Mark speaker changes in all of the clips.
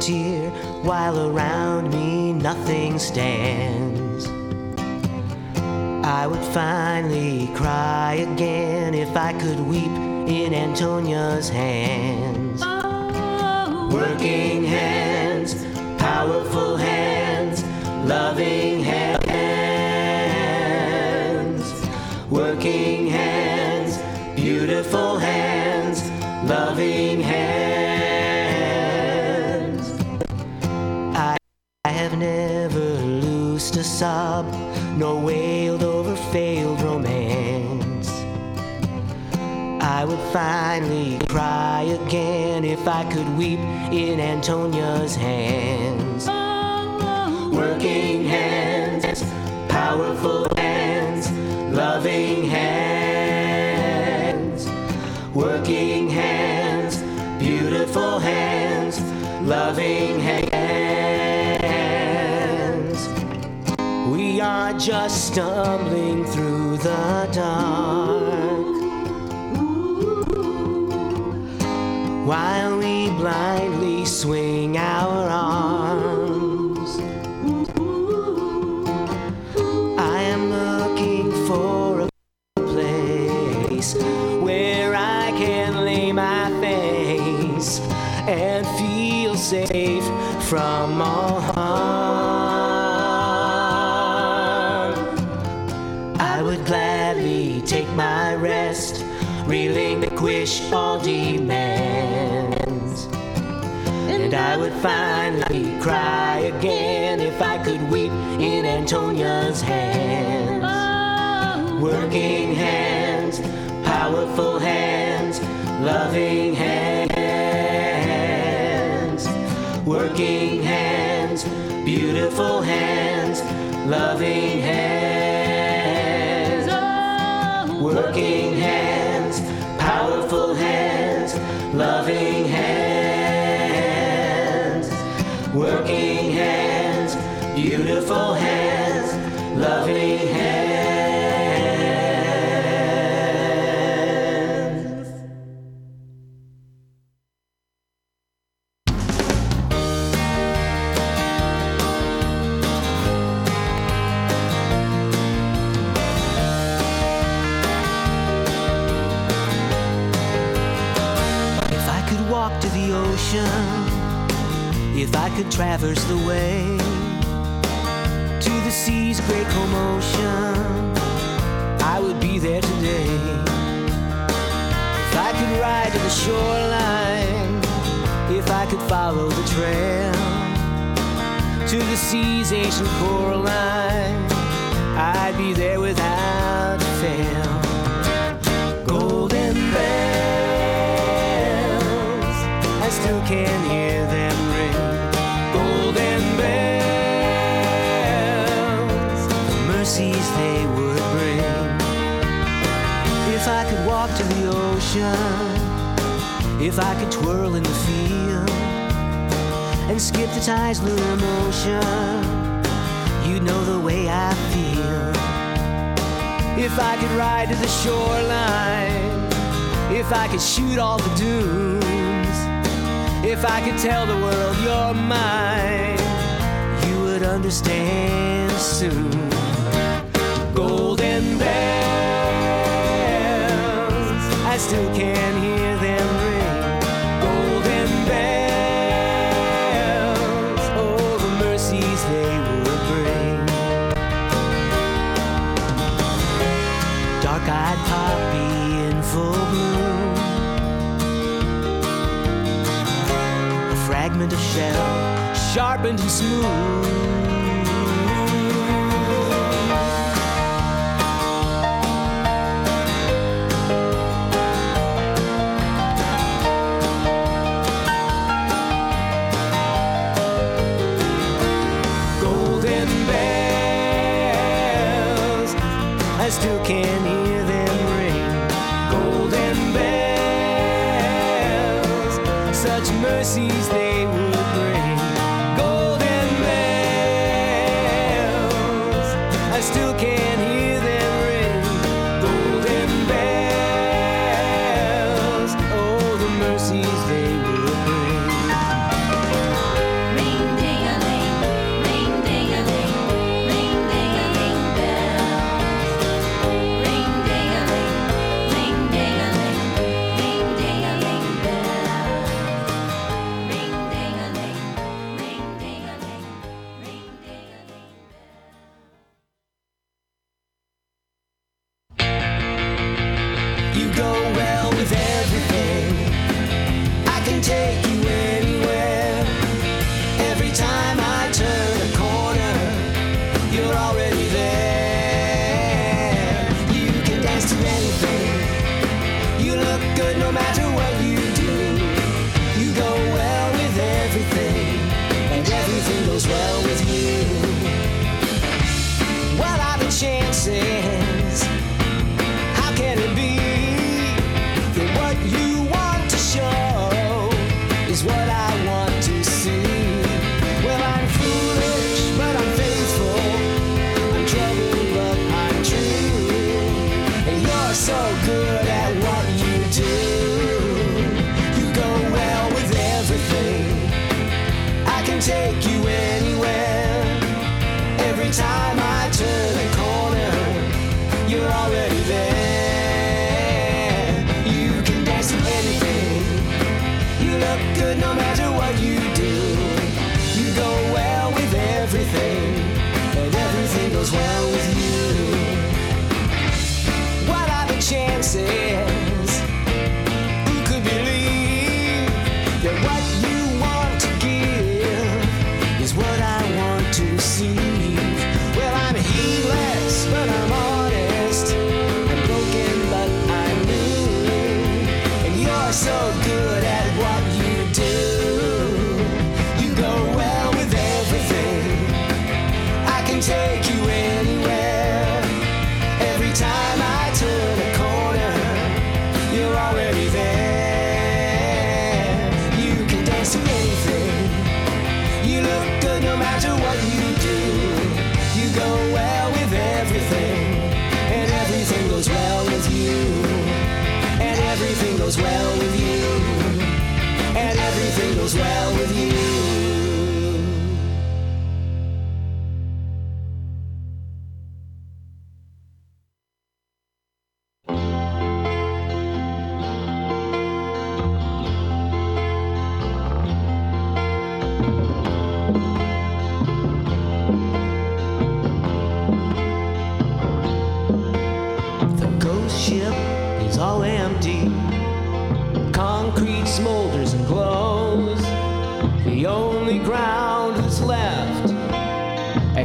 Speaker 1: tear while around me nothing stands. I would finally cry again if I could weep in Antonia's hands. Oh. Working hands, powerful hands, loving hands. Never loosed a sob, nor wailed over failed romance. I would finally cry again if I could weep in Antonia's hands. Working hands, powerful hands, loving hands. Working hands, beautiful hands, loving hands. We are just stumbling through the dark. while we blindly swing our arms. I am looking for a place where I can lay my face and feel safe from all cry again if I could weep in Antonia's hands. Working hands, powerful hands, loving hands. Working hands, beautiful hands, loving hands. If I could traverse the way to the sea's great commotion, I would be there today. If I could ride to the shoreline, if I could follow the trail to the sea's ancient coraline, I'd be there without fail. Golden bells, I still can if I could twirl in the field and skip the tide's lunar motion, you'd know the way I feel. If I could ride to the shoreline, if I could shoot all the dunes, if I could tell the world you're mine, you would understand soon. Golden bells, I still can hear of sharpened and smooth.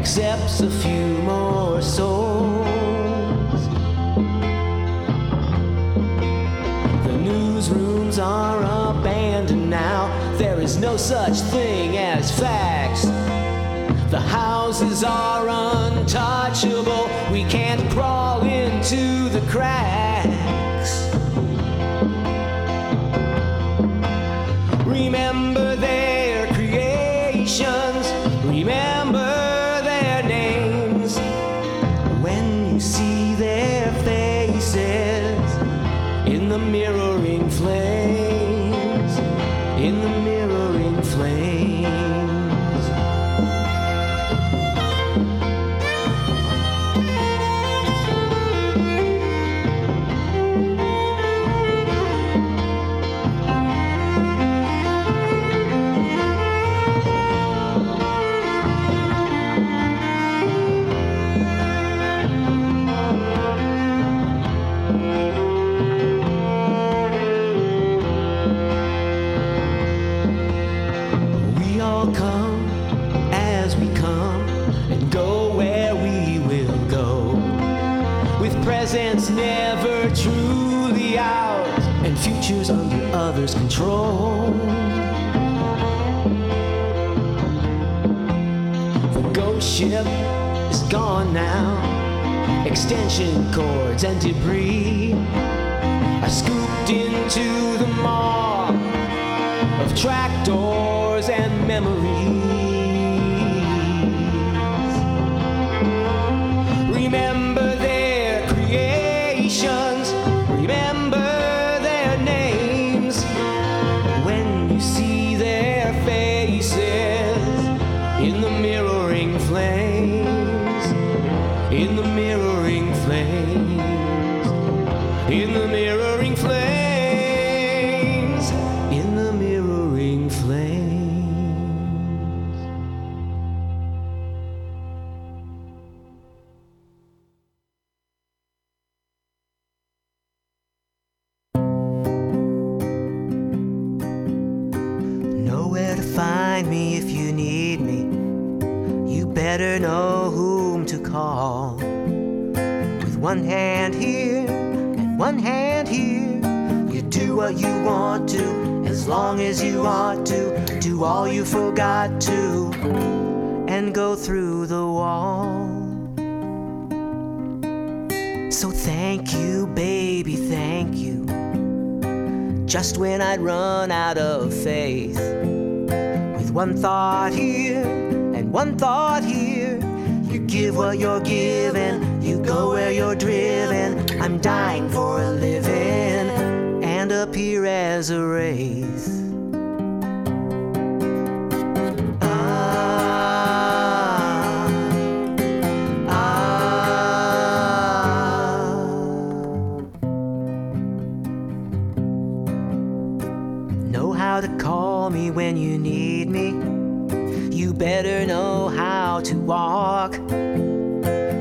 Speaker 1: accepts a few more souls. The newsrooms are abandoned now. There is no such thing as facts. The houses are untouchable. We can't crawl into the cracks. extension cords and debris. I scooped into the maw of track doors and memories. find me if you need me. You better know whom to call. With one hand here and one hand here, you do what you want to, as long as you ought to. Do all you forgot to, and go through the wall. So thank you, baby, thank you. Just when I'd run out of faith one thought here and one thought here. You give what you're given, you go where you're driven. I'm dying for a living and appear as a wraith. Better know how to walk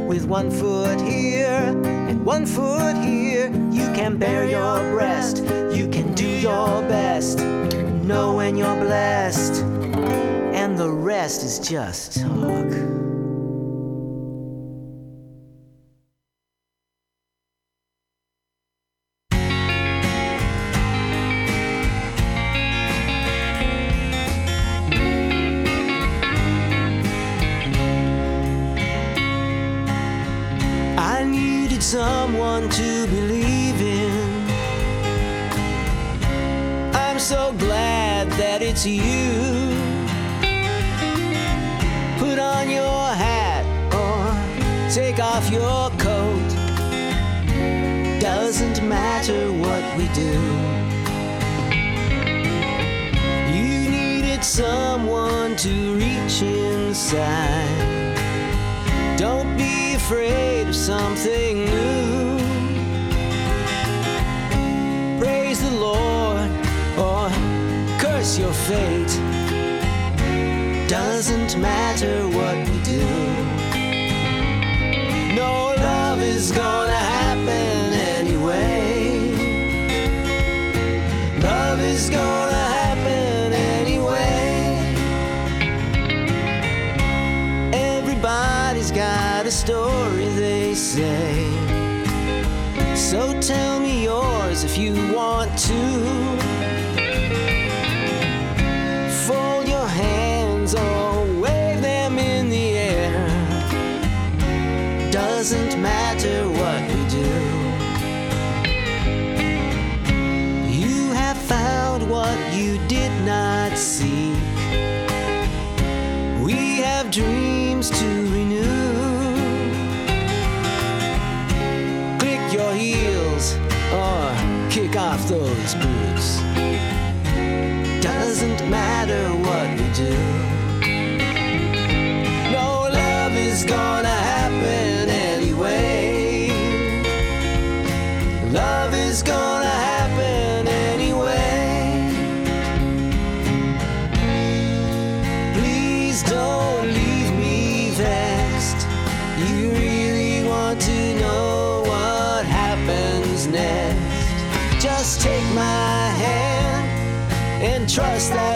Speaker 1: with one foot here and one foot here. You can bear your breast, you can do your best. Know when you're blessed, and the rest is just talk. A story, they say. So tell me yours if you want to. Trust that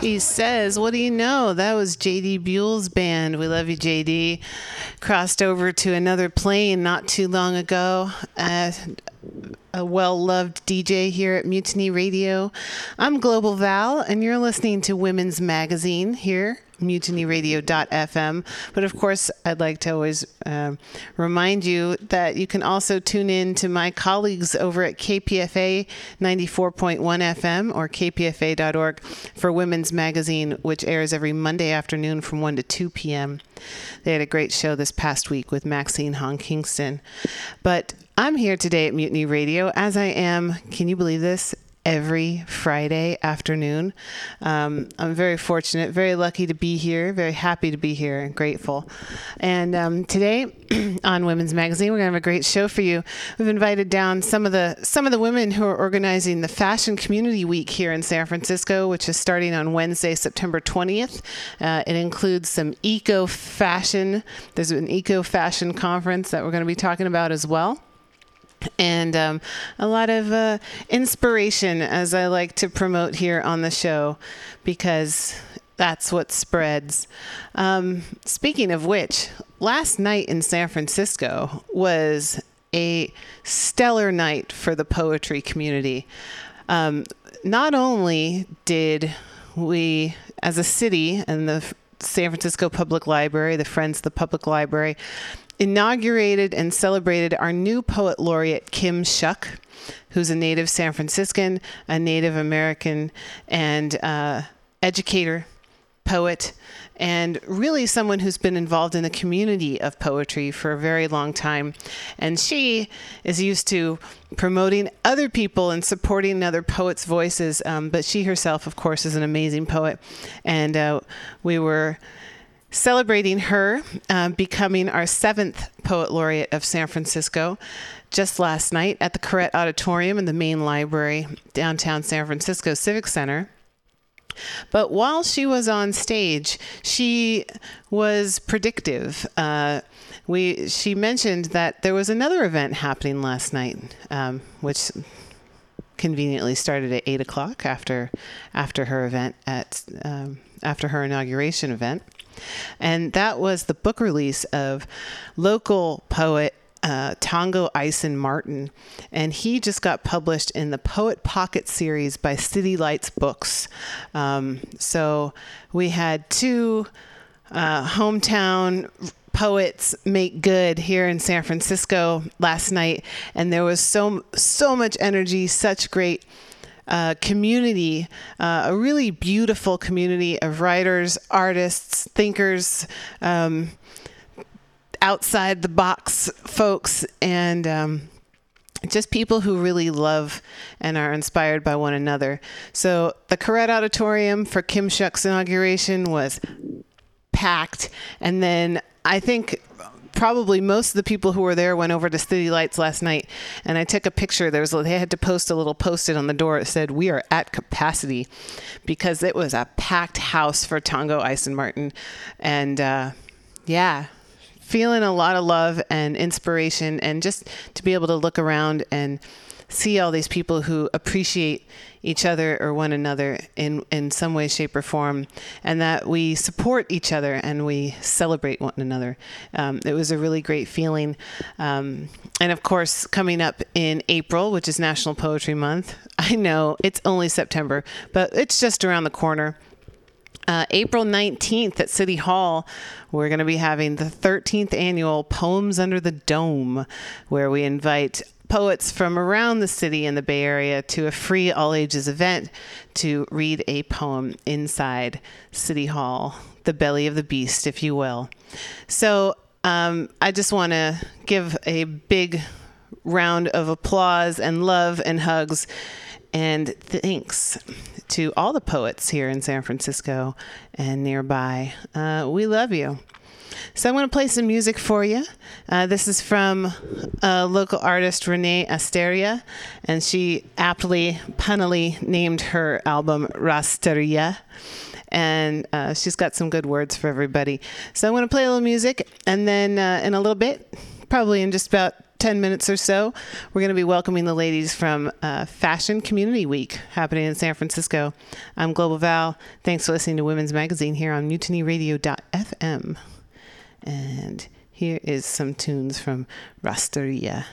Speaker 2: She says, What do you know? That was JD Buell's band. We love you, JD. crossed over to another plane not too long ago. Uh, a well loved DJ here at Mutiny Radio. I'm Global Val, and you're listening to Women's Magazine here mutinyradio.fm. But of course, I'd like to always uh, remind you that you can also tune in to my colleagues over at KPFA 94.1 FM or kpfa.org for Women's Magazine, which airs every Monday afternoon from 1 to 2 p.m. They had a great show this past week with Maxine Hong Kingston. But I'm here today at Mutiny Radio, as I am, can you believe this? Every Friday afternoon. Um, I'm very fortunate, very lucky to be here, very happy to be here, and grateful. And um, today on Women's Magazine, we're gonna have a great show for you. We've invited down some of the some of the women who are organizing the Fashion Community Week here in San Francisco, which is starting on Wednesday, September 20th. Uh, it includes some eco fashion. There's an eco fashion conference that we're going to be talking about as well and um, a lot of uh, inspiration, as I like to promote here on the show, because that's what spreads. Um, speaking of which, last night in San Francisco was a stellar night for the poetry community. Um, not only did we, as a city and the San Francisco Public Library, the Friends of the Public Library, inaugurated and celebrated our new poet laureate, Kim Shuck, who's a native San Franciscan, a Native American, and uh, educator, poet, and really someone who's been involved in the community of poetry for a very long time. And she is used to promoting other people and supporting other poets' voices. Um, but she herself, of course, is an amazing poet. And uh, we were celebrating her uh, becoming our seventh poet laureate of San Francisco just last night at the Koret Auditorium in the main library, downtown San Francisco Civic Center. But while she was on stage, she was predictive. Uh, we she mentioned that there was another event happening last night, um, which conveniently started at eight o'clock after after her event at um, after her inauguration event. And that was the book release of local poet uh, Tongo Eisen Martin, and he just got published in the Poet Pocket series by City Lights Books. Um, so we had two uh, hometown poets make good here in San Francisco last night, and there was so so much energy, such great uh, community, uh, a really beautiful community of writers, artists, thinkers, um, outside the box folks, and um, just people who really love and are inspired by one another. So the Koret Auditorium for Kim Shuck's inauguration was packed, and then I think probably most of the people who were there went over to City Lights last night, and I took a picture. There was they had to post a little post-it on the door that said "We are at capacity," because it was a packed house for Tongo and Martin, and uh, yeah, feeling a lot of love and inspiration, and just to be able to look around and see all these people who appreciate each other or one another in, in some way, shape, or form, and that we support each other and we celebrate one another. Um, it was a really great feeling. Um, and of course, coming up in April, which is National Poetry Month, I know it's only September, but it's just around the corner. Uh, April 19th at City Hall, we're going to be having the 13th annual Poems Under the Dome, where we invite poets from around the city and the Bay Area to a free all ages event to read a poem inside City Hall, the belly of the beast, if you will. So um, I just want to give a big round of applause and love and hugs and thanks to all the poets here in San Francisco and nearby. Uh, we love you. So I'm going to play some music for you. Uh, this is from a local artist, Renee Asteria, and she aptly, punnily named her album Rasteria. And uh, she's got some good words for everybody. So I'm going to play a little music, and then uh, in a little bit, probably in just about 10 minutes or so, we're going to be welcoming the ladies from uh, Fashion Community Week happening in San Francisco. I'm Global Val. Thanks for listening to Women's Magazine here on mutinyradio.fm. And
Speaker 3: here is some tunes from Rasteria.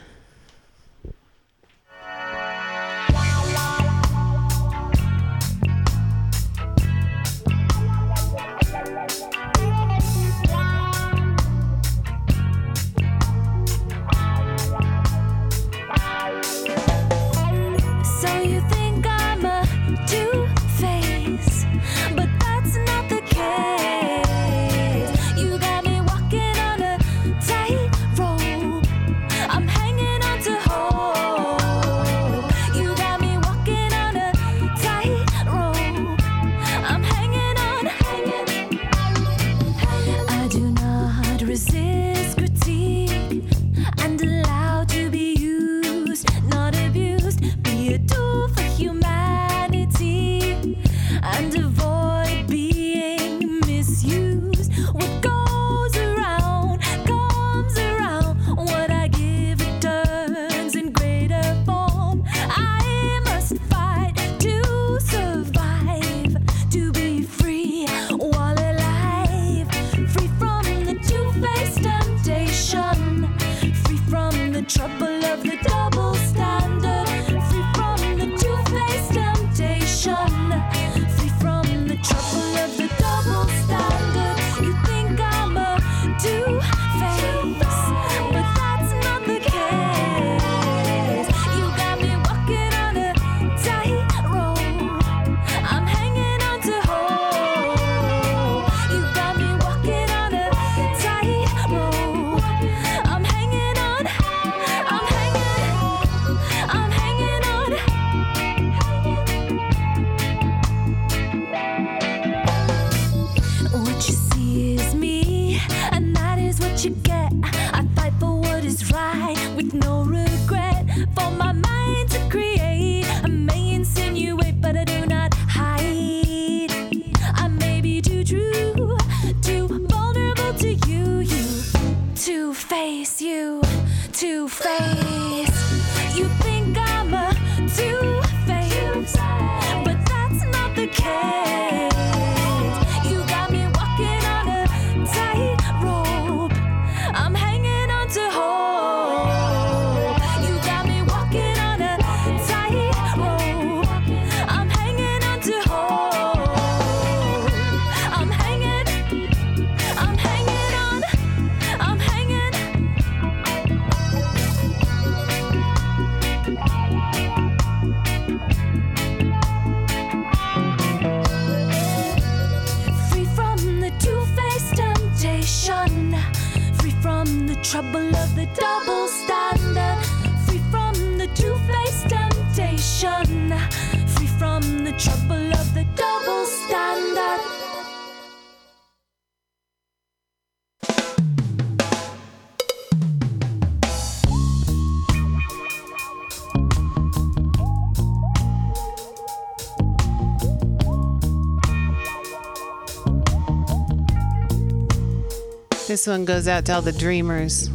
Speaker 3: this one goes out to all the dreamers.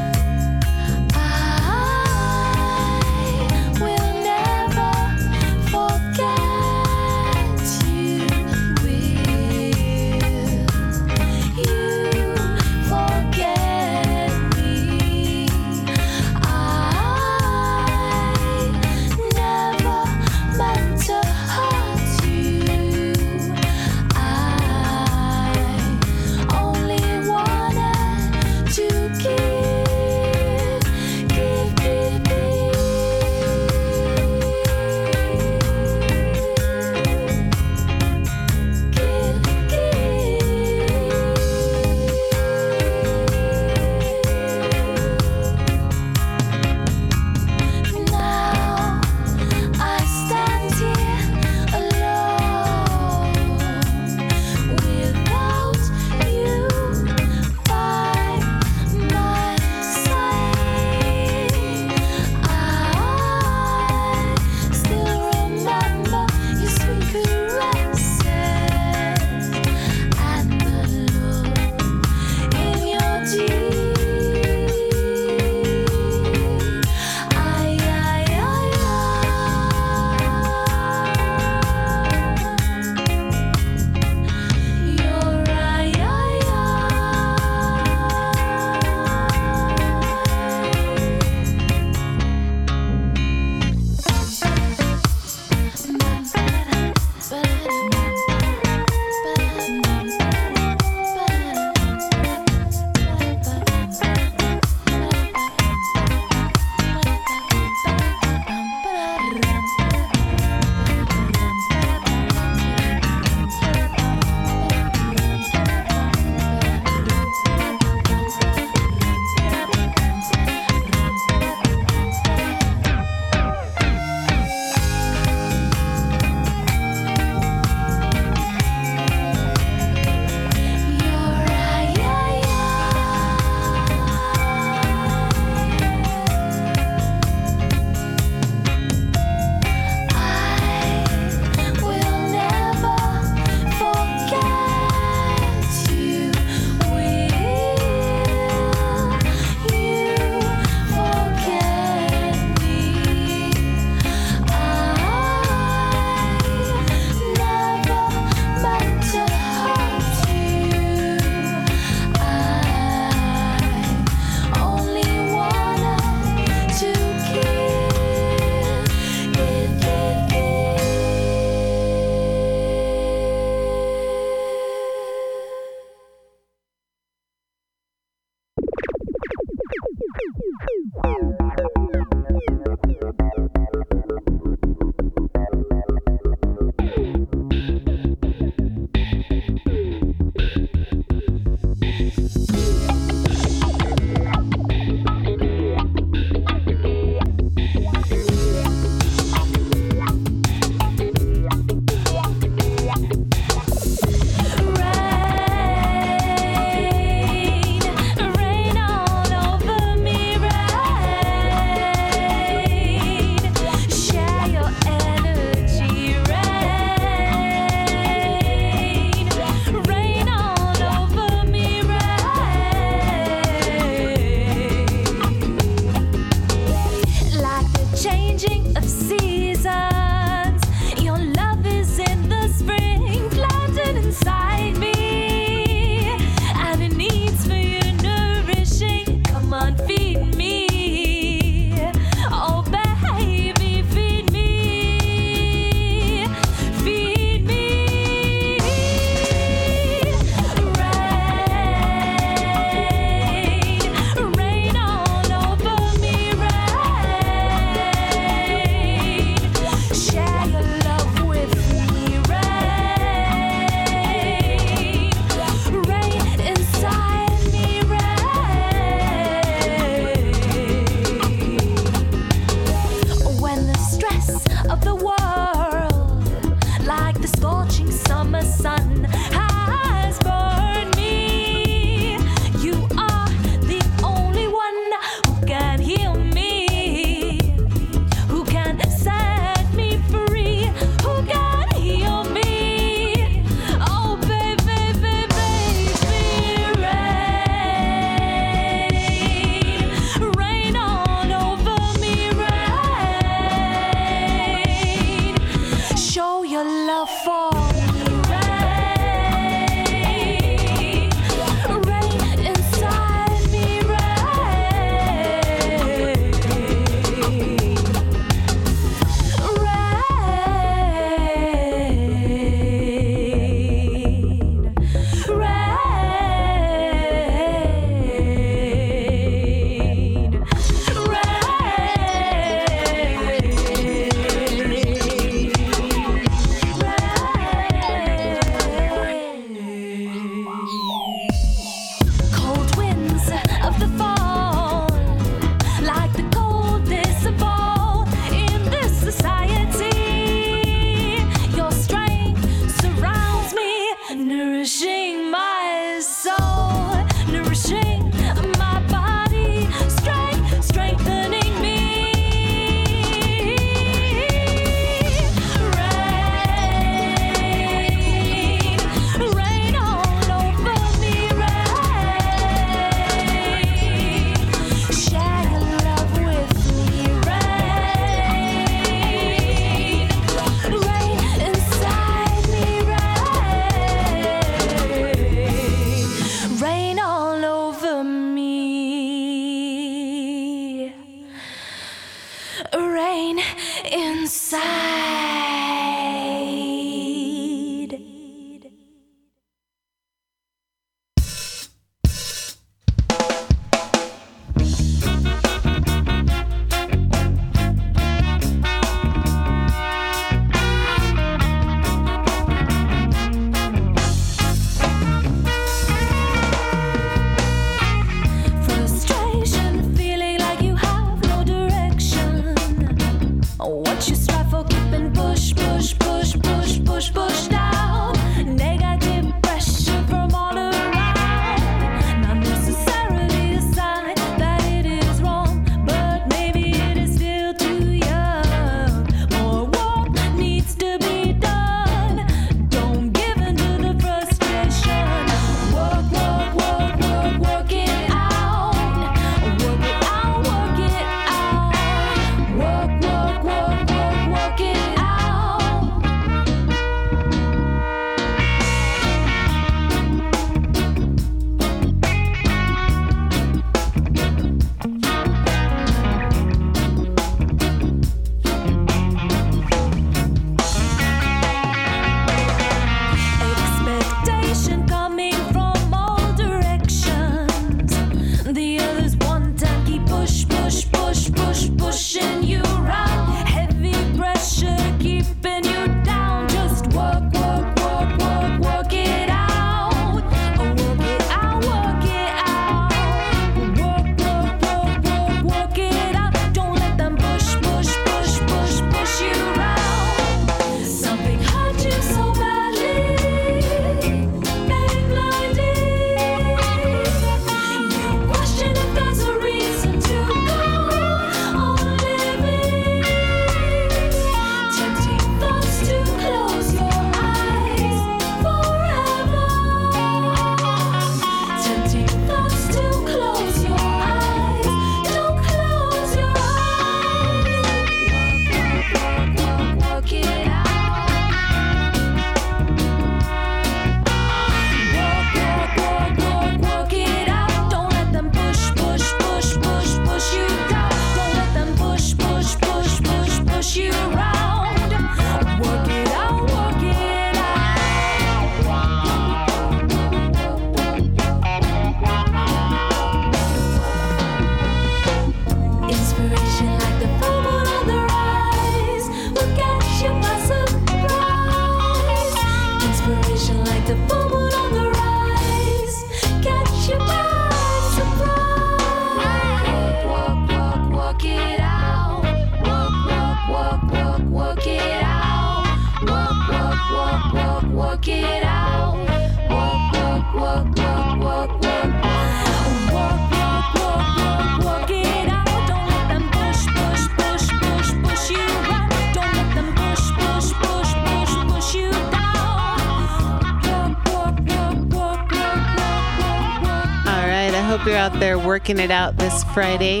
Speaker 2: Working it out this Friday.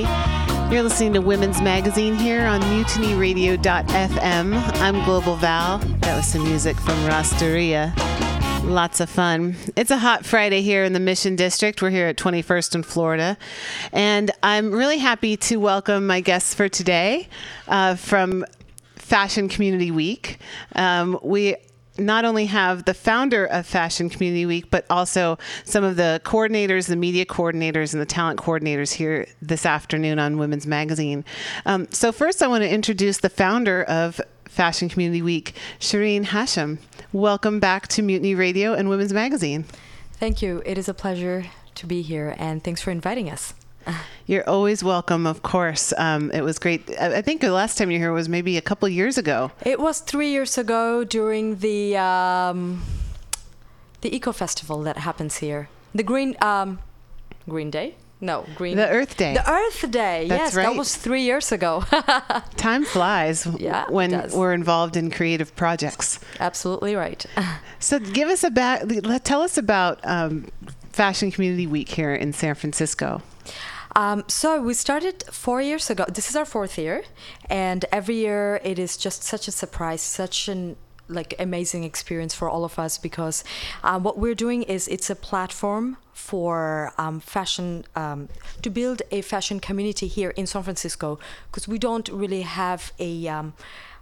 Speaker 2: You're listening to Women's Magazine here on mutinyradio.fm. I'm Global Val. That was some music from Rasteria. Lots of fun. It's a hot Friday here in the Mission District. We're here at 21st in Florida. And I'm really happy to welcome my guests for today uh, from Fashion Community Week. Um, we not only have the founder of Fashion Community Week, but also some of the coordinators, the media coordinators, and the talent coordinators here this afternoon on Women's Magazine. Um, so, first, I want to introduce the founder of Fashion Community Week, Shireen Hashim. Welcome back to Mutiny Radio and Women's Magazine.
Speaker 4: Thank you. It is a pleasure to be here, and thanks for inviting us.
Speaker 2: You're always welcome, of course. Um, it was great. I think the last time you were here was maybe a couple years ago.
Speaker 4: It was three years ago during the um, the eco festival that happens here. The Green um, Green Day. No, Green.
Speaker 2: The Earth Day.
Speaker 4: The Earth Day.
Speaker 2: That's
Speaker 4: yes,
Speaker 2: right.
Speaker 4: that was three years ago.
Speaker 2: Time flies
Speaker 4: yeah,
Speaker 2: when we're involved in creative projects.
Speaker 4: Absolutely right.
Speaker 2: so, give us a back. Tell us about um, Fashion Community Week here in San Francisco.
Speaker 4: Um, so we started four years ago. This is our fourth year, and every year it is just such a surprise, such an like amazing experience for all of us because uh, what we're doing is it's a platform for um, fashion um, to build a fashion community here in San Francisco because we don't really have a um,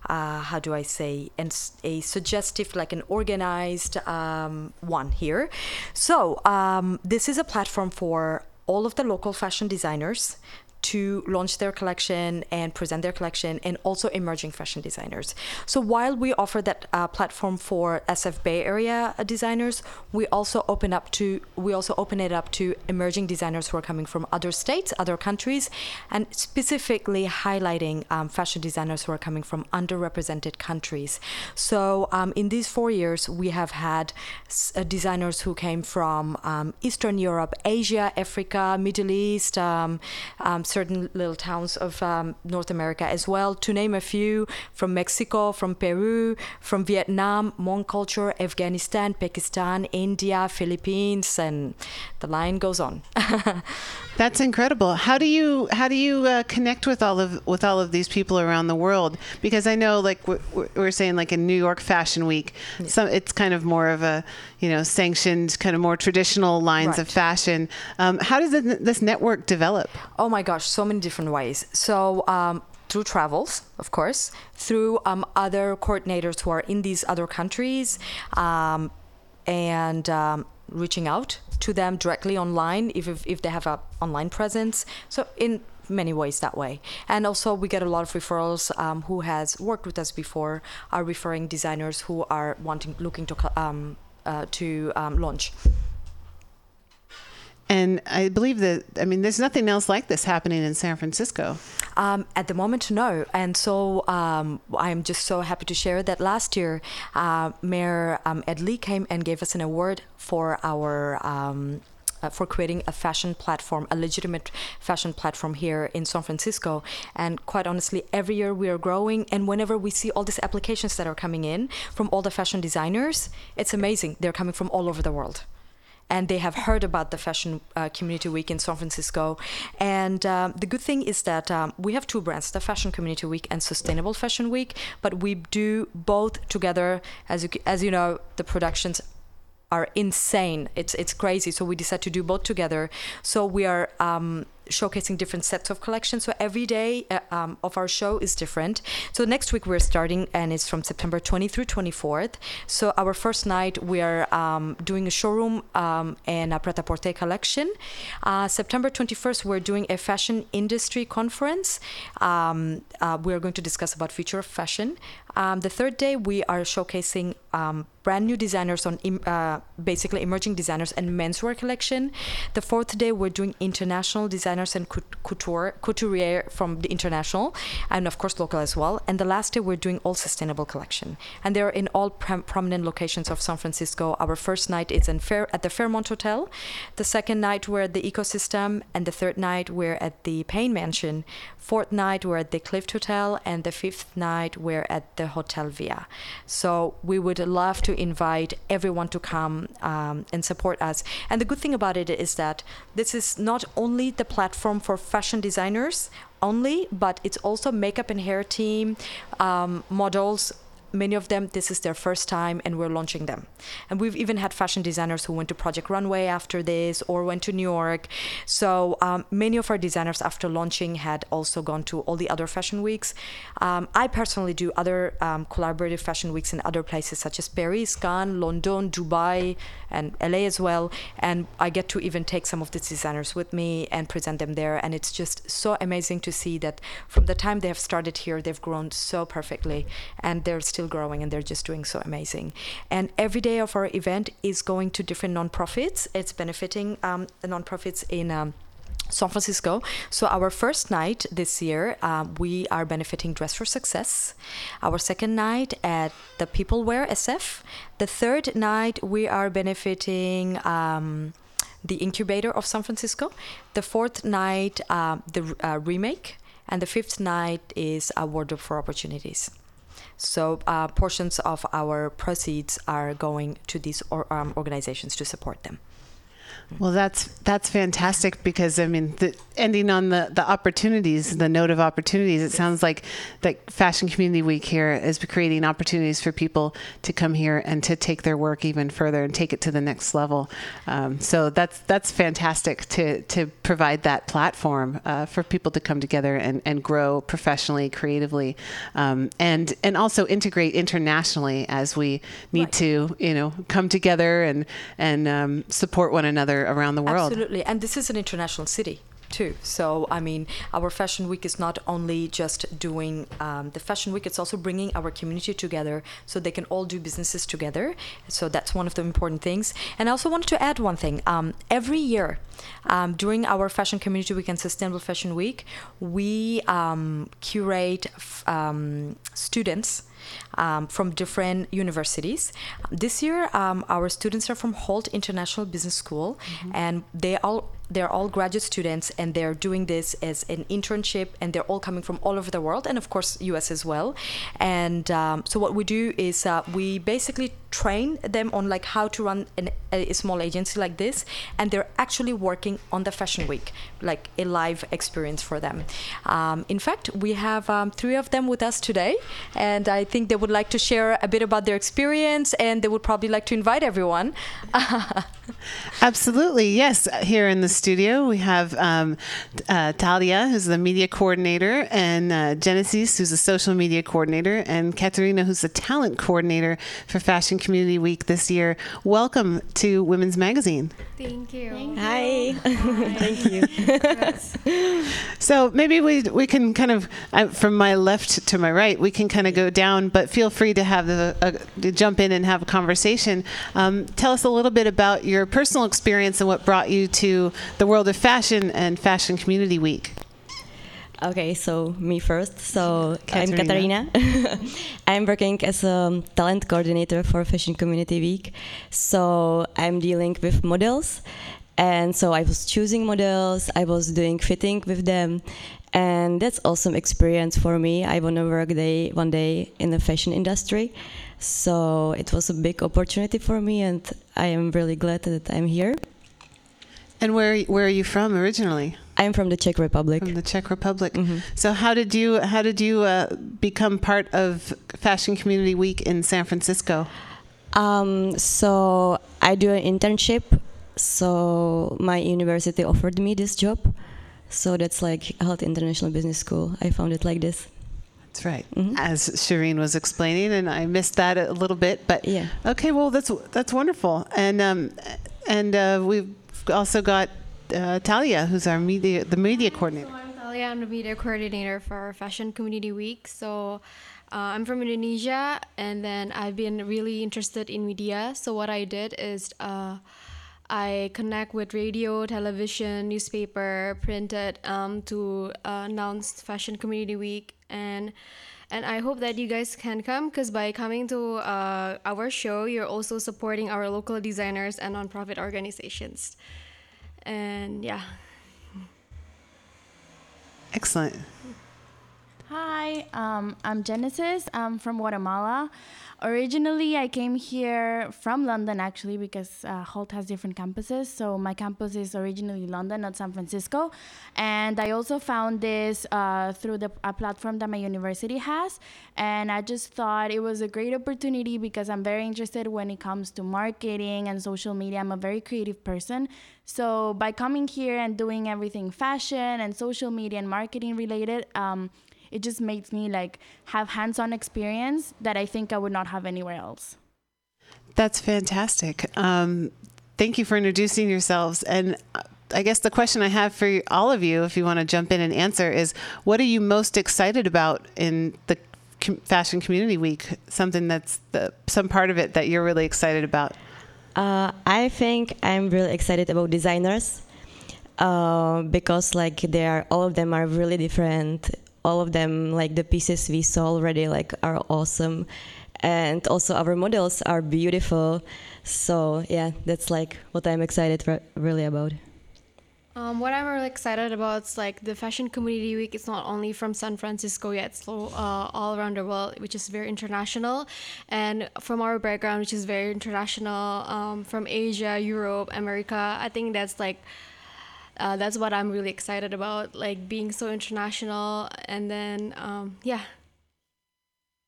Speaker 4: uh, how do I say, and a suggestive, like an organized um, one here. So um, this is a platform for all of the local fashion designers to launch their collection and present their collection and also emerging fashion designers. So while we offer that uh, platform for SF Bay Area uh, designers, we also open up to we also open it up to emerging designers who are coming from other states, other countries, and specifically highlighting um, fashion designers who are coming from underrepresented countries. So um, in these four years, we have had uh, designers who came from um, Eastern Europe, Asia, Africa, Middle East, um, um, certain little towns of um, North America as well, to name a few, from Mexico, from Peru, from Vietnam, Hmong culture, Afghanistan, Pakistan, India, Philippines, and the line goes on.
Speaker 2: That's incredible. How do you how do you uh, connect with all of with all of these people around the world? Because I know, like we we're saying, like in New York Fashion Week, some it's kind of more of a you know sanctioned, kind of more traditional lines of fashion. Um, how does this network develop?
Speaker 4: Oh my gosh, so many different ways. So, um, through travels, of course, through um, other coordinators who are in these other countries, um, and um, reaching out to them directly online if, if, if they have a online presence. So, in many ways that way and also we get a lot of referrals um, who has worked with us before are referring designers who are wanting looking to um, uh, to um, launch
Speaker 2: And I believe that I mean, there's nothing else like this happening in San Francisco.
Speaker 4: Um, at the moment, no. And so um, I'm just so happy to share that last year, uh, Mayor um, Ed Lee came and gave us an award for our. Um, uh, for creating a fashion platform, a legitimate fashion platform here in San Francisco. And quite honestly, every year we are growing. And whenever we see all these applications that are coming in from all the fashion designers, it's amazing. They're coming from all over the world and they have heard about the Fashion uh, Community Week in San Francisco. And um, the good thing is that um, we have two brands, the Fashion Community Week and Sustainable Fashion Week, but we do both together. As you, as you know, the productions are insane. It's it's crazy. So we decided to do both together. So we are um, showcasing different sets of collections. So every day uh, um, of our show is different. So next week we're starting, and it's from September 20 through 24th. So our first night we are um, doing a showroom um, and a pret-a-porter collection. Uh, September 21st we're doing a fashion industry conference. Um, uh, we are going to discuss about future of fashion. Um, the third day we are showcasing um, brand new designers on im- uh, basically emerging designers and menswear collection. The fourth day we're doing international designers and couture couturier from the international, and of course local as well. And the last day we're doing all sustainable collection, and they're in all prom- prominent locations of San Francisco. Our first night is in Fair at the Fairmont Hotel. The second night we're at the Ecosystem, and the third night we're at the Payne Mansion. Fourth night we're at the Clift Hotel, and the fifth night we're at the Hotel Via. So we would love to invite everyone to come um, and support us. And the good thing about it is that this is not only the platform for fashion designers only, but it's also makeup and hair team, um, models. Many of them, this is their first time, and we're launching them. And we've even had fashion designers who went to Project Runway after this or went to New York. So um, many of our designers, after launching, had also gone to all the other fashion weeks. Um, I personally do other um, collaborative fashion weeks in other places such as Paris, Cannes, London, Dubai, and LA as well. And I get to even take some of these designers with me and present them there. And it's just so amazing to see that from the time they have started here, they've grown so perfectly and they're still growing and they're just doing so amazing. And every day of our event is going to different nonprofits. It's benefiting um, the nonprofits in. Um, San Francisco. So our first night this year, uh, we are benefiting Dress for Success. Our second night at the People Wear SF. The third night we are benefiting. Um, the incubator of San Francisco. The fourth night, uh, the uh, remake, and the fifth night is a wardrobe for opportunities. So uh, portions of our proceeds are going to these or, um, organizations to support them.
Speaker 2: Well, that's that's fantastic because I mean, the, ending on the the opportunities, the note of opportunities. It sounds like that Fashion Community Week here is creating opportunities for people to come here and to take their work even further and take it to the next level. Um, so that's that's fantastic to to provide that platform uh, for people to come together and, and grow professionally, creatively, um, and and also integrate internationally as we need
Speaker 4: Right.
Speaker 2: to you know come together and and um, support one another around the world.
Speaker 4: Absolutely. And this is an international city too. So, I mean, our fashion week is not only just doing um, the fashion week, it's also bringing our community together so they can all do businesses together. So, that's one of the important things. And I also wanted to add one thing. Um, every year, um, during our Fashion Community Week and Sustainable Fashion Week, we um, curate f- um, students um, from different universities. This year, um, our students are from Hult International Business School, and they all they're all graduate students, and they're doing this as an internship, and they're all coming from all over the world, and of course, U.S. as well. And um, so, what we do is uh, we basically train them on like how to run an, a small agency like this, and they're actually working on the Fashion Week, like a live experience for them. Um, in fact, we have um, three of them with us today, and I think they would like to share a bit about their experience, and they would probably like to invite everyone.
Speaker 2: Absolutely, yes. Here in the studio, we have um, uh, Talia, who's the media coordinator, and uh, Genesis, who's the social media coordinator, and Katerina, who's the talent coordinator for Fashion Community Week this year. Welcome to Women's Magazine.
Speaker 5: Thank you.
Speaker 6: Hi. Thank you.
Speaker 2: So maybe we we can kind of uh, from my left to my right, we can kind of go down, but feel free to have the uh, to jump in and have a conversation. Um, tell us a little bit about your personal experience and what brought you to the world of fashion and Fashion Community Week.
Speaker 6: Okay, so me first. So I'm Katarina. I'm working as a talent coordinator for Fashion Community Week. So I'm dealing with models. And so I was choosing models, I was doing fitting with them. And that's awesome experience for me. I want to work day one day in the fashion industry. So it was a big opportunity for me and I am really glad that I'm here.
Speaker 2: And where where are you from originally?
Speaker 6: I'm from the Czech Republic.
Speaker 2: From the Czech Republic.
Speaker 6: Mhm.
Speaker 2: So how did you how did you uh, become part of Fashion Community Week in San Francisco?
Speaker 6: Um, so I do an internship. So my university offered me this job. So that's like Hult International Business School. I found it like this.
Speaker 2: That's right.
Speaker 6: Mhm.
Speaker 2: As Shireen was explaining, and I missed that a little bit, but
Speaker 6: Yeah.
Speaker 2: Okay, well that's that's wonderful, and um, and uh, also got uh, Talia, who's our media the media coordinator.
Speaker 5: So I'm Thalia. I'm the media coordinator for Fashion Community Week. So uh, I'm from Indonesia, and then I've been really interested in media. So what I did is uh, I connect with radio, television, newspaper, printed um, to uh, announce Fashion Community Week, and and I hope that you guys can come because by coming to uh, our show, you're also supporting our local designers and nonprofit organizations. And yeah.
Speaker 2: Excellent.
Speaker 7: Hi, um, I'm Genesis. I'm from Guatemala. Originally, I came here from London actually because uh, Hult has different campuses. So my campus is originally London, not San Francisco. And I also found this uh, through the a platform that my university has. And I just thought it was a great opportunity because I'm very interested when it comes to marketing and social media. I'm a very creative person. So by coming here and doing everything fashion and social media and marketing related, um, it just makes me like have hands-on experience that I think I would not have anywhere else.
Speaker 2: That's fantastic. Um, thank you for introducing yourselves. And uh, I guess the question I have for all of you, if you want to jump in and answer, is what are you most excited about in the Fashion Community Week? Something that's the, some part of it that you're really excited about.
Speaker 6: Uh, I think I'm really excited about designers uh, because like they are all of them are really different. All of them like the pieces we saw already like are awesome, and also our models are beautiful. So yeah, that's like what I'm excited re- really about.
Speaker 5: Um, what I'm really excited about is like the Fashion Community Week. It's not only from San Francisco yet, it's uh, all around the world, which is very international. And from our background, which is very international, um, from Asia, Europe, America, I think that's like uh, that's what I'm really excited about, like being so international. And then um, yeah.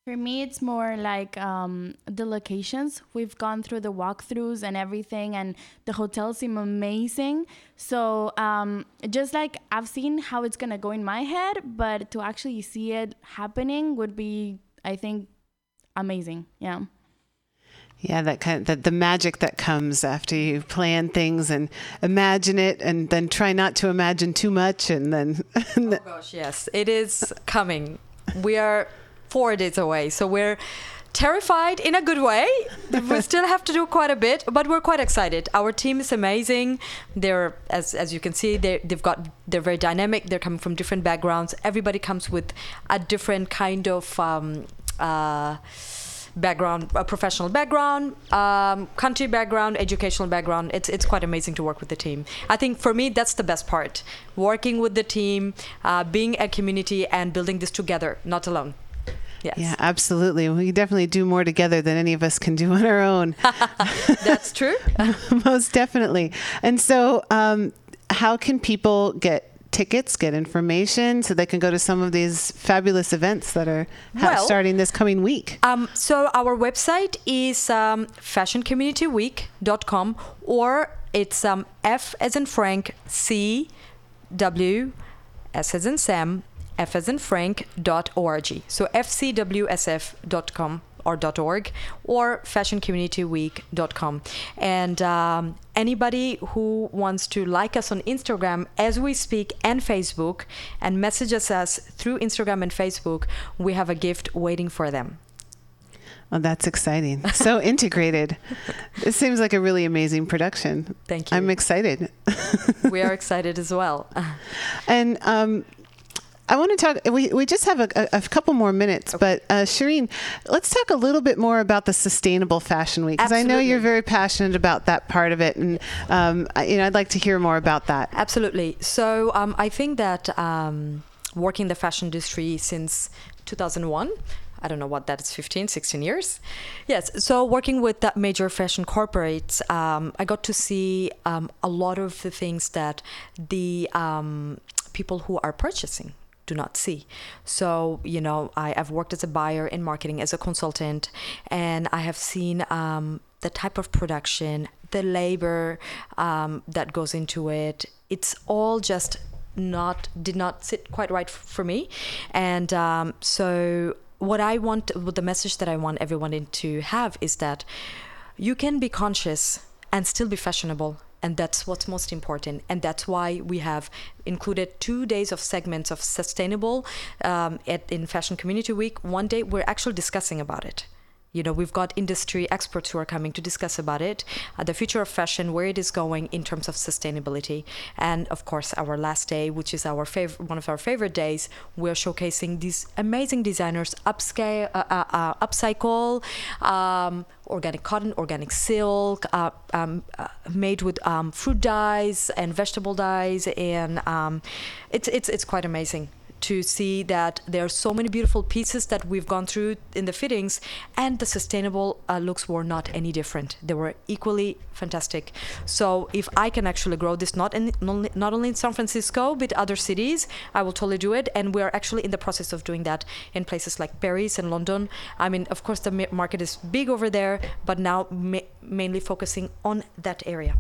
Speaker 7: For me, it's more like um, the locations. We've gone through the walkthroughs and everything, and the hotels seem amazing. So, um, just like I've seen how it's gonna go in my head, but to actually see it happening would be, I think, amazing. Yeah.
Speaker 2: Yeah, that kind of the, the magic that comes after you plan things and imagine it, and then try not to imagine too much, and then.
Speaker 4: oh gosh, yes, it is coming. We are four days away. So we're terrified in a good way. we still have to do quite a bit, but we're quite excited. Our team is amazing. They're as as you can see, they they've got they're very dynamic. They're coming from different backgrounds. Everybody comes with a different kind of. Um, uh, background, a professional background, um, country background, educational background. It's it's quite amazing to work with the team. I think for me that's the best part: working with the team, uh, being a community, and building this together, not alone.
Speaker 2: Yes. Yeah, absolutely. We definitely do more together than any of us can do on our own.
Speaker 4: That's true.
Speaker 2: Most definitely. And so, um, how can people get tickets, get information, so they can go to some of these fabulous events that are ha- well, starting this coming week?
Speaker 4: Um, so our website is um, fashioncommunityweek.com or it's um, F as in Frank, C, W, S as in Sam, f as in frank.org. So fcwsf.com or .org or fashioncommunityweek.com. And um, anybody who wants to like us on Instagram as we speak and Facebook and messages us through Instagram and Facebook, we have a gift waiting for them.
Speaker 2: Oh, that's exciting. So integrated. It seems like a really amazing production.
Speaker 4: Thank you.
Speaker 2: I'm excited.
Speaker 4: we are excited as well.
Speaker 2: and um, I want to talk. We, we just have a, a, couple more minutes, okay. but uh, Shireen, let's talk a little bit more about the Sustainable Fashion Week because I know you're very passionate about that part of it, and um, I, you know I'd like to hear more about that.
Speaker 4: Absolutely. So um, I think that um, working in the fashion industry since 2001. I don't know what that is 15, 16 years. Yes. So, working with that major fashion corporates, um, I got to see um, a lot of the things that the um, people who are purchasing do not see. So, you know, I, have worked as a buyer in marketing, as a consultant, and I have seen um, the type of production, the labor um, that goes into it. It's all just not did not sit quite right for me, and um, so what I want, the message that I want everyone to have is that you can be conscious and still be fashionable and that's what's most important. And that's why we have included two days of segments of sustainable um, at, in fashion community week. One day we're actually discussing about it you know we've got industry experts who are coming to discuss about it uh, the future of fashion where it is going in terms of sustainability. And of course our last day which is our favorite one of our favorite days we're showcasing these amazing designers upscale uh, uh, uh upcycle um, organic cotton organic silk uh, um, uh, made with um, fruit dyes and vegetable dyes and um, it's, it's, it's quite amazing to see that there are so many beautiful pieces that we've gone through in the fittings, and the sustainable uh, looks were not any different. They were equally fantastic. So if I can actually grow this not in not only in San Francisco but other cities, I will totally do it. And we are actually in the process of doing that in places like Paris and London. I mean, of course, the market is big over there, but now ma- mainly focusing on that area.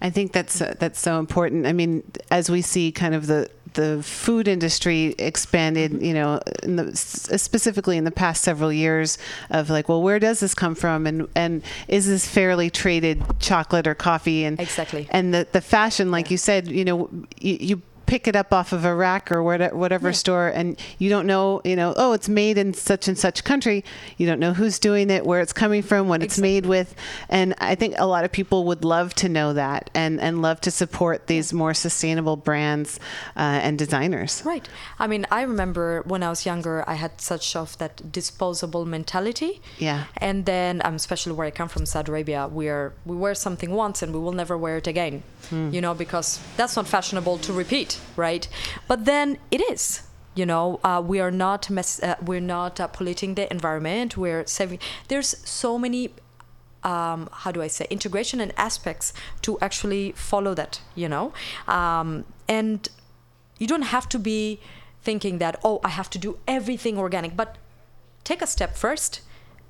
Speaker 2: I think that's uh, that's so important. I mean, as we see kind of the the food industry expanded, mm-hmm. you know, in the, specifically in the past several years of like, well, where does this come from, and and is this fairly traded chocolate or coffee, and
Speaker 4: exactly,
Speaker 2: and the the fashion, like you said, you know, you, you pick it up off of a rack or whatever, whatever
Speaker 4: Yeah.
Speaker 2: store, and you don't know, you know, oh, it's made in such and such country. You don't know who's doing it, where it's coming from, what it's made with, and I think a lot of people would love to know that and and love to support these more sustainable brands uh, and designers.
Speaker 4: Right. I mean, I remember when I was younger, I had such of that disposable mentality.
Speaker 2: Yeah.
Speaker 4: And then, um, especially where I come from, Saudi Arabia, where we wear something once and we will never wear it again. You know, because that's not fashionable to repeat, right? But then it is. You know, uh, we are not mess- uh, we're not uh, polluting the environment. We're saving. There's so many um, how do I say integration and aspects to actually follow that, you know, um, and you don't have to be thinking that oh I have to do everything organic, but take a step first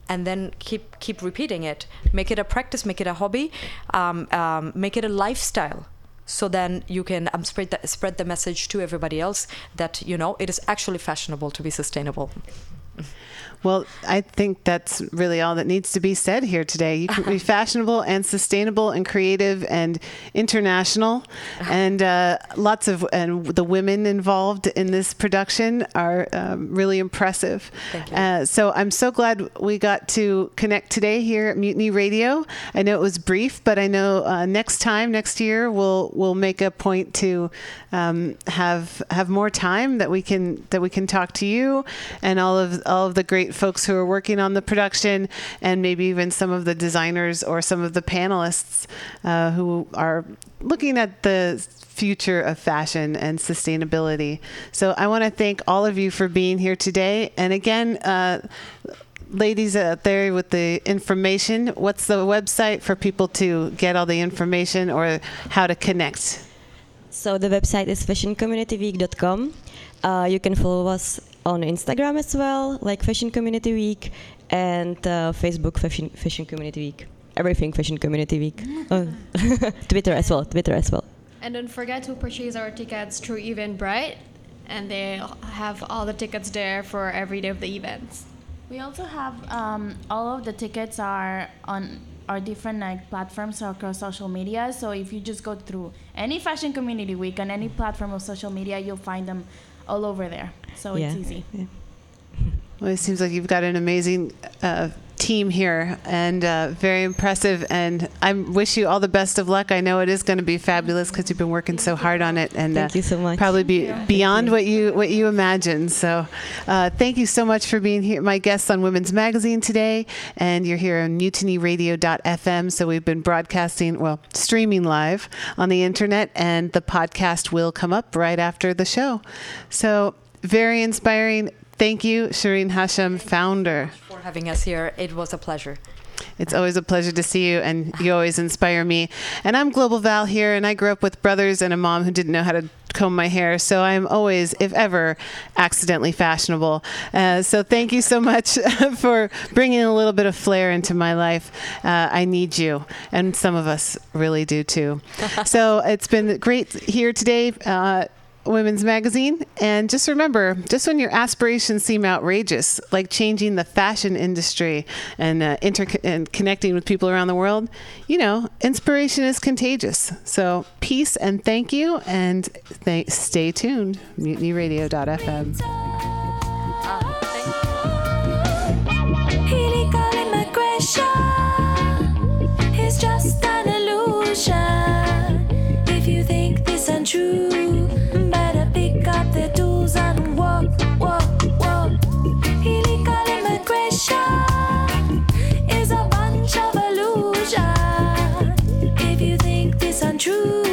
Speaker 4: and then keep keep repeating it. Make it a practice, make it a hobby, um, um, make it a lifestyle. So then you can um, spread the, spread the message to everybody else that you know it is actually fashionable to be sustainable.
Speaker 2: Well, I think that's really all that needs to be said here today. You can be fashionable and sustainable and creative and international, and uh, lots of and the women involved in this production are um, really impressive.
Speaker 4: Thank you.
Speaker 2: Uh, so I'm so glad we got to connect today here at Mutiny Radio. I know it was brief, but I know uh, next time, next year, we'll we'll make a point to um, have have more time that we can that we can talk to you and all of all of the great folks who are working on the production, and maybe even some of the designers or some of the panelists uh, who are looking at the future of fashion and sustainability. So I want to thank all of you for being here today. And again, uh, ladies out there with the information, what's the website for people to get all the information or how to connect?
Speaker 6: So the website is fashioncommunityweek.com. Uh, you can follow us on Instagram as well, like Fashion Community Week, and uh, Facebook Fashion Fashion Community Week. Everything Fashion Community Week. Oh, Twitter as well. Twitter as well.
Speaker 5: And don't forget to purchase our tickets through Eventbrite, and they have all the tickets there for every day of the events.
Speaker 7: We also have um, all of the tickets are on our different like platforms across social media. So if you just go through any fashion community week on any platform of social media, you'll find them all over there. So
Speaker 6: Yeah.
Speaker 7: it's easy.
Speaker 2: Well, it seems like you've got an amazing uh, team here and uh, very impressive. And I wish you all the best of luck. I know it is going to be fabulous because you've been working so hard on it, and
Speaker 6: Thank
Speaker 2: uh,
Speaker 6: you so much.
Speaker 2: Probably be beyond what you what you imagined. So, uh, thank you so much for being here, my guests on Women's Magazine today. And you're here on MutinyRadio.fm. So we've been broadcasting, well, streaming live on the internet, and the podcast will come up right after the show. So very inspiring. Thank you, Shireen Hashem, founder.
Speaker 4: Having us here, it was a pleasure.
Speaker 2: It's always a pleasure to see you, and you always inspire me. And I'm Global Val here, and I grew up with brothers and a mom who didn't know how to comb my hair, so I'm always, if ever, accidentally fashionable. Uh, so thank you so much for bringing a little bit of flair into my life. Uh, I need you, and some of us really do too. so it's been great here today. Uh, Women's Magazine. And just remember, just when your aspirations seem outrageous, like changing the fashion industry and, uh, inter- and connecting with people around the world, you know, inspiration is contagious. So peace and thank you, and th- stay tuned. MutinyRadio.fm.
Speaker 3: Immigration just an illusion. If you think this untrue, this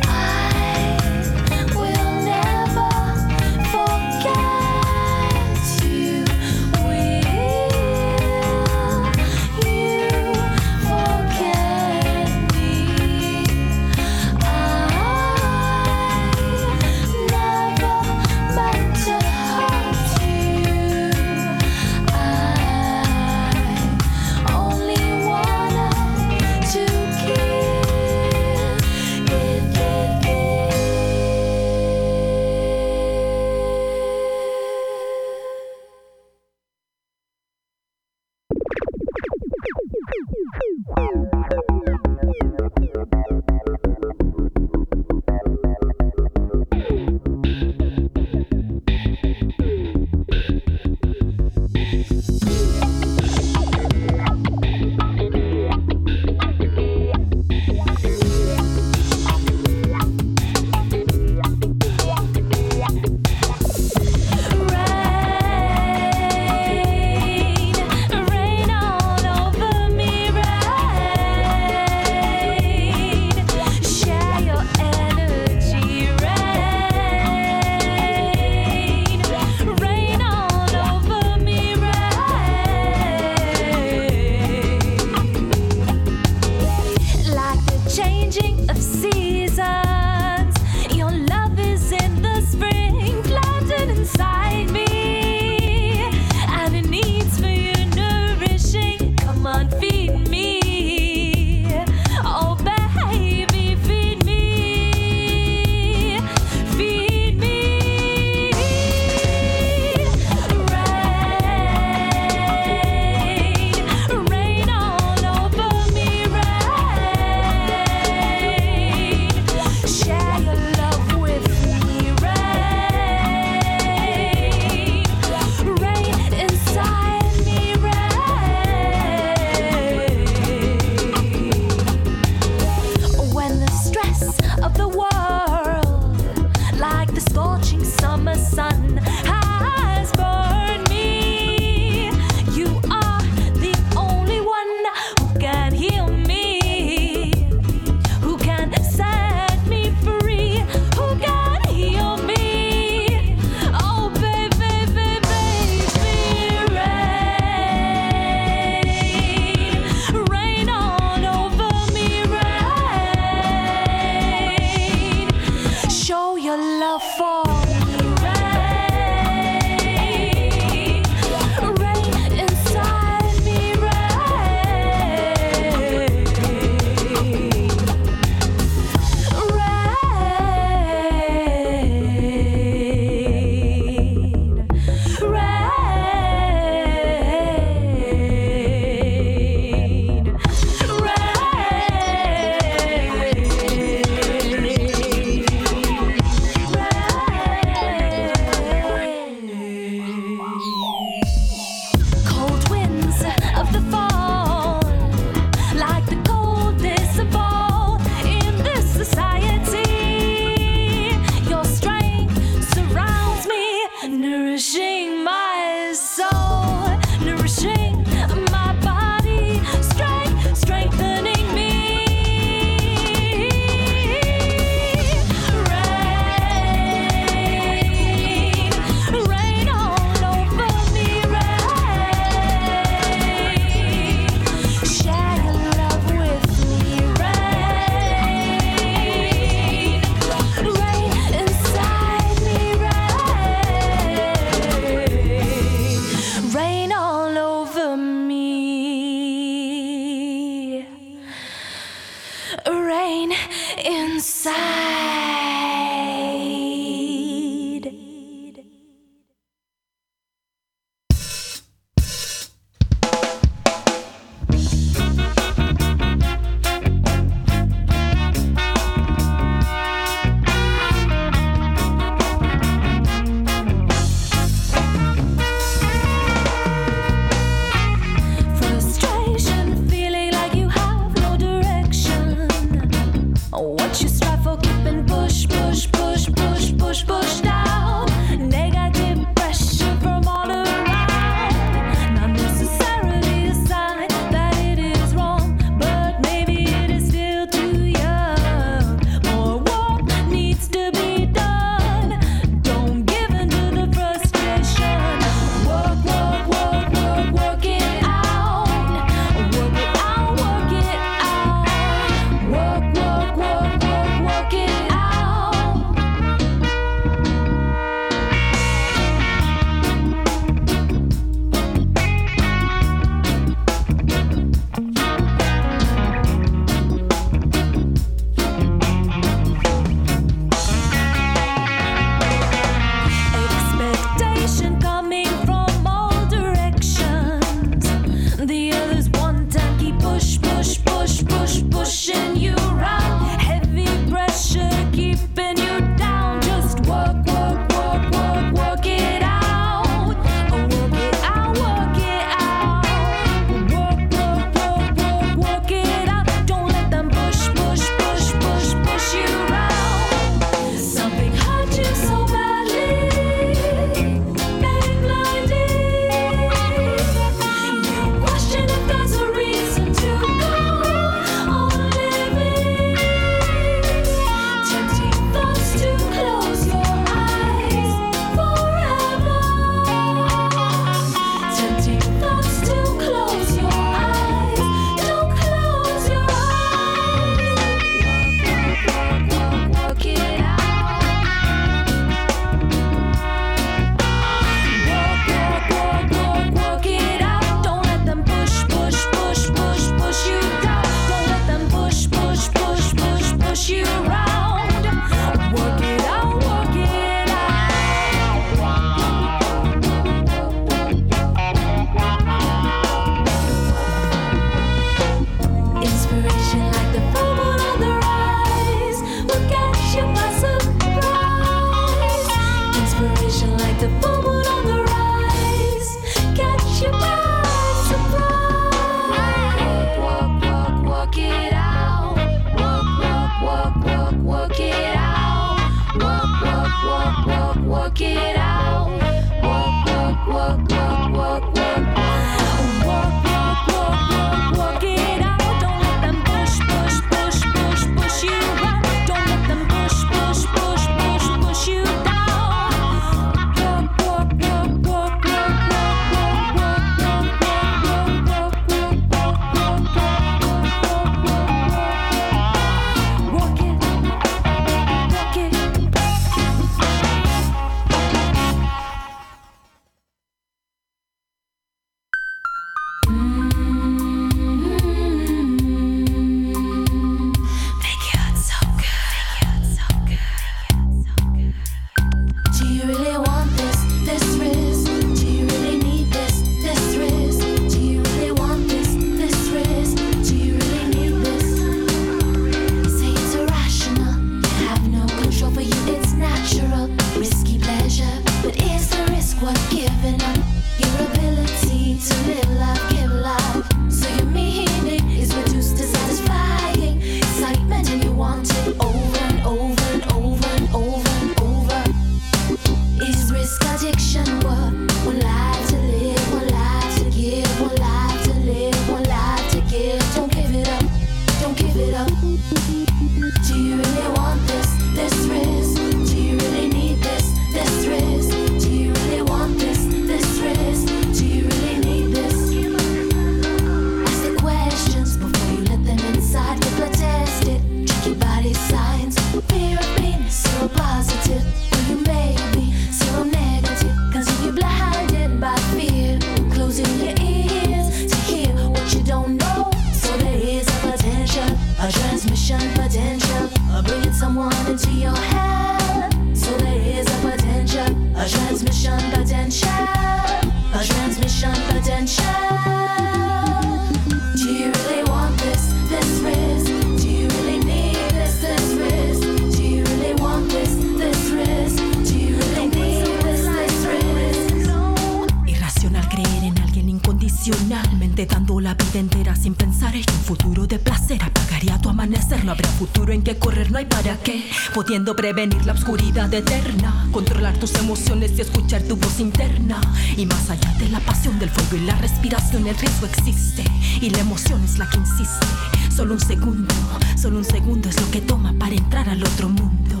Speaker 8: Prevenir la oscuridad eterna, controlar tus emociones y escuchar tu voz interna. Y más allá de la pasión del fuego y la respiración, el riesgo existe. Y la emoción es la que insiste. Solo un segundo, solo un segundo es lo que toma para entrar al otro mundo.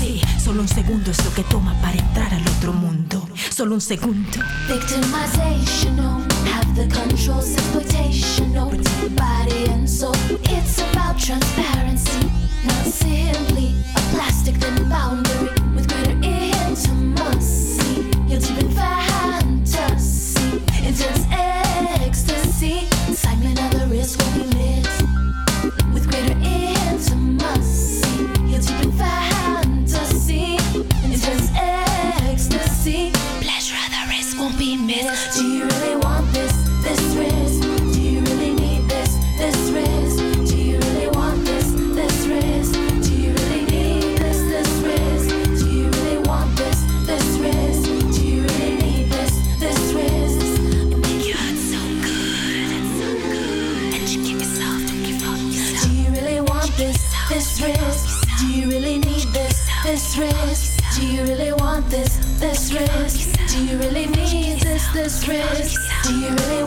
Speaker 8: Sí, solo un segundo es lo que toma para entrar al otro mundo. Solo un segundo.
Speaker 3: Victimization, no. Have the controls, exploitation, no. Protect body and soul. It's about transparency, not simply plastic thin boundary with greater intimacy. Fantasy, intense This risk? Do you really